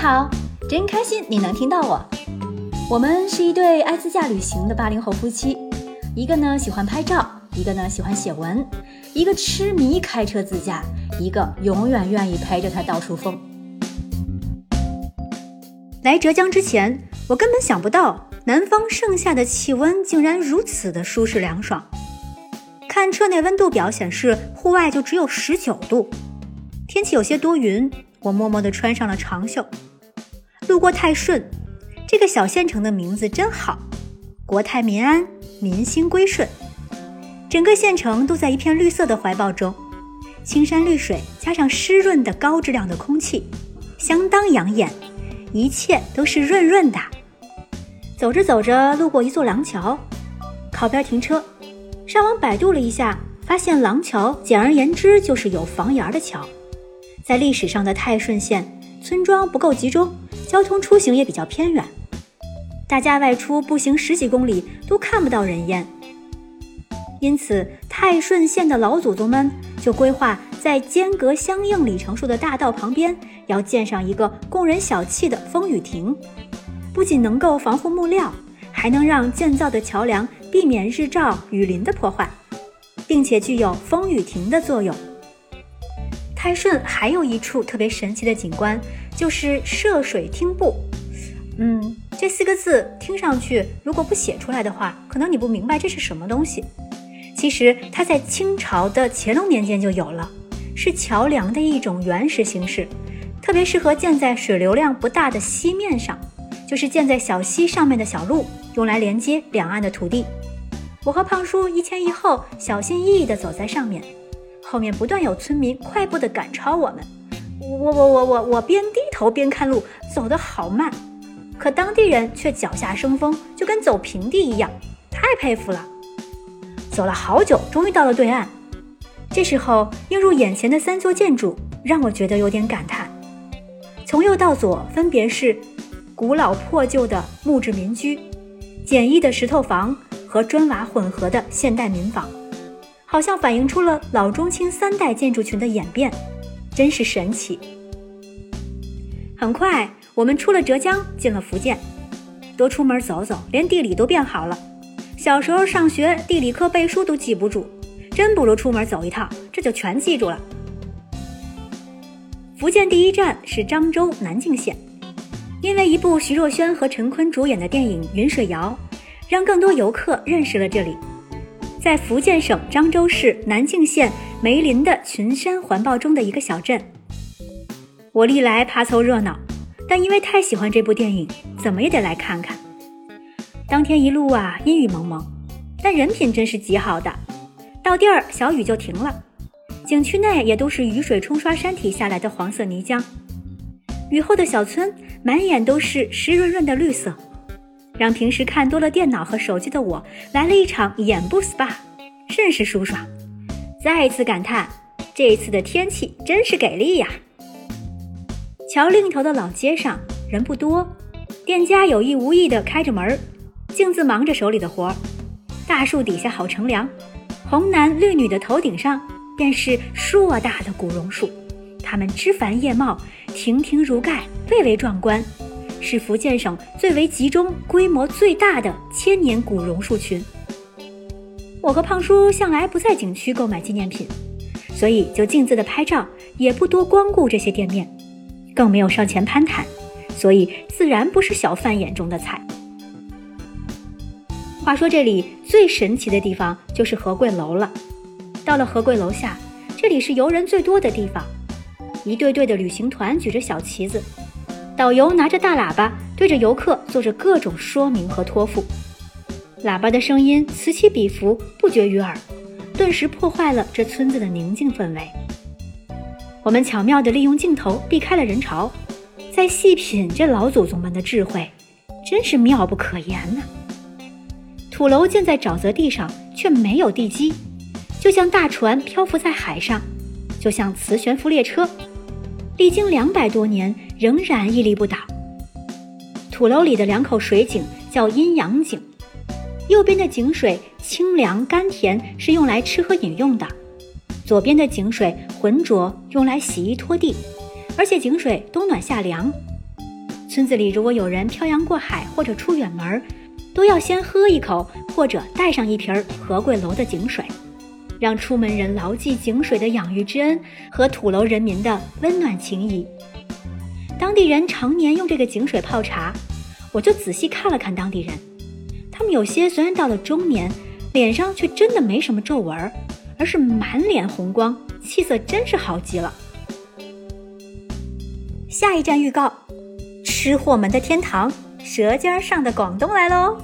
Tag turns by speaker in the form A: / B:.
A: 好，真开心你能听到我。我们是一对爱自驾旅行的八零后夫妻，一个呢喜欢拍照，一个呢喜欢写文，一个痴迷开车自驾，一个永远愿意陪着他到处疯。来浙江之前，我根本想不到南方盛夏的气温竟然如此的舒适凉爽。看车内温度表显示，户外就只有十九度，天气有些多云。我默默地穿上了长袖，路过泰顺这个小县城的名字真好，国泰民安，民心归顺。整个县城都在一片绿色的怀抱中，青山绿水加上湿润的高质量的空气，相当养眼，一切都是润润的。走着走着，路过一座廊桥，靠边停车，上网百度了一下，发现廊桥简而言之就是有房檐的桥。在历史上的泰顺县，村庄不够集中，交通出行也比较偏远，大家外出步行十几公里都看不到人烟。因此，泰顺县的老祖宗们就规划在间隔相应里程数的大道旁边，要建上一个供人小憩的风雨亭，不仅能够防护木料，还能让建造的桥梁避免日照雨淋的破坏，并且具有风雨亭的作用。泰顺还有一处特别神奇的景观，就是涉水汀埠。嗯，这四个字听上去，如果不写出来的话，可能你不明白这是什么东西。其实它在清朝的乾隆年间就有了，是桥梁的一种原始形式，特别适合建在水流量不大的溪面上，就是建在小溪上面的小路，用来连接两岸的土地。我和胖叔一前一后，小心翼翼地走在上面。后面不断有村民快步的赶超我们，我我我我我边低头边看路，走得好慢，可当地人却脚下生风，就跟走平地一样，太佩服了。走了好久，终于到了对岸。这时候映入眼前的三座建筑让我觉得有点感叹。从右到左分别是古老破旧的木质民居、简易的石头房和砖瓦混合的现代民房。好像反映出了老中青三代建筑群的演变，真是神奇。很快，我们出了浙江，进了福建，多出门走走，连地理都变好了。小时候上学地理课背书都记不住，真不如出门走一趟，这就全记住了。福建第一站是漳州南靖县，因为一部徐若瑄和陈坤主演的电影《云水谣》，让更多游客认识了这里。在福建省漳州市南靖县梅林的群山环抱中的一个小镇，我历来怕凑热闹，但因为太喜欢这部电影，怎么也得来看看。当天一路啊，阴雨蒙蒙，但人品真是极好的。到地儿，小雨就停了。景区内也都是雨水冲刷山体下来的黄色泥浆，雨后的小村满眼都是湿润润的绿色。让平时看多了电脑和手机的我来了一场眼部 SPA，甚是舒爽。再一次感叹，这次的天气真是给力呀！桥另一头的老街上人不多，店家有意无意地开着门，径自忙着手里的活儿。大树底下好乘凉，红男绿女的头顶上便是硕大的古榕树，它们枝繁叶茂，亭亭如盖，蔚为壮观。是福建省最为集中、规模最大的千年古榕树群。我和胖叔向来不在景区购买纪念品，所以就径自的拍照，也不多光顾这些店面，更没有上前攀谈，所以自然不是小贩眼中的菜。话说这里最神奇的地方就是和贵楼了。到了和贵楼下，这里是游人最多的地方，一队队的旅行团举着小旗子。导游拿着大喇叭，对着游客做着各种说明和托付，喇叭的声音此起彼伏，不绝于耳，顿时破坏了这村子的宁静氛围。我们巧妙地利用镜头避开了人潮，在细品这老祖宗们的智慧，真是妙不可言呐！土楼建在沼泽地上，却没有地基，就像大船漂浮在海上，就像磁悬浮列车。历经两百多年，仍然屹立不倒。土楼里的两口水井叫阴阳井，右边的井水清凉甘甜，是用来吃喝饮用的；左边的井水浑浊，用来洗衣拖地，而且井水冬暖夏凉。村子里如果有人漂洋过海或者出远门，都要先喝一口或者带上一瓶儿和贵楼的井水，让出门人牢记井水的养育之恩和土楼人民的温暖情谊。当地人常年用这个井水泡茶，我就仔细看了看当地人，他们有些虽然到了中年，脸上却真的没什么皱纹，而是满脸红光，气色真是好极了。下一站预告：吃货们的天堂——舌尖上的广东来喽！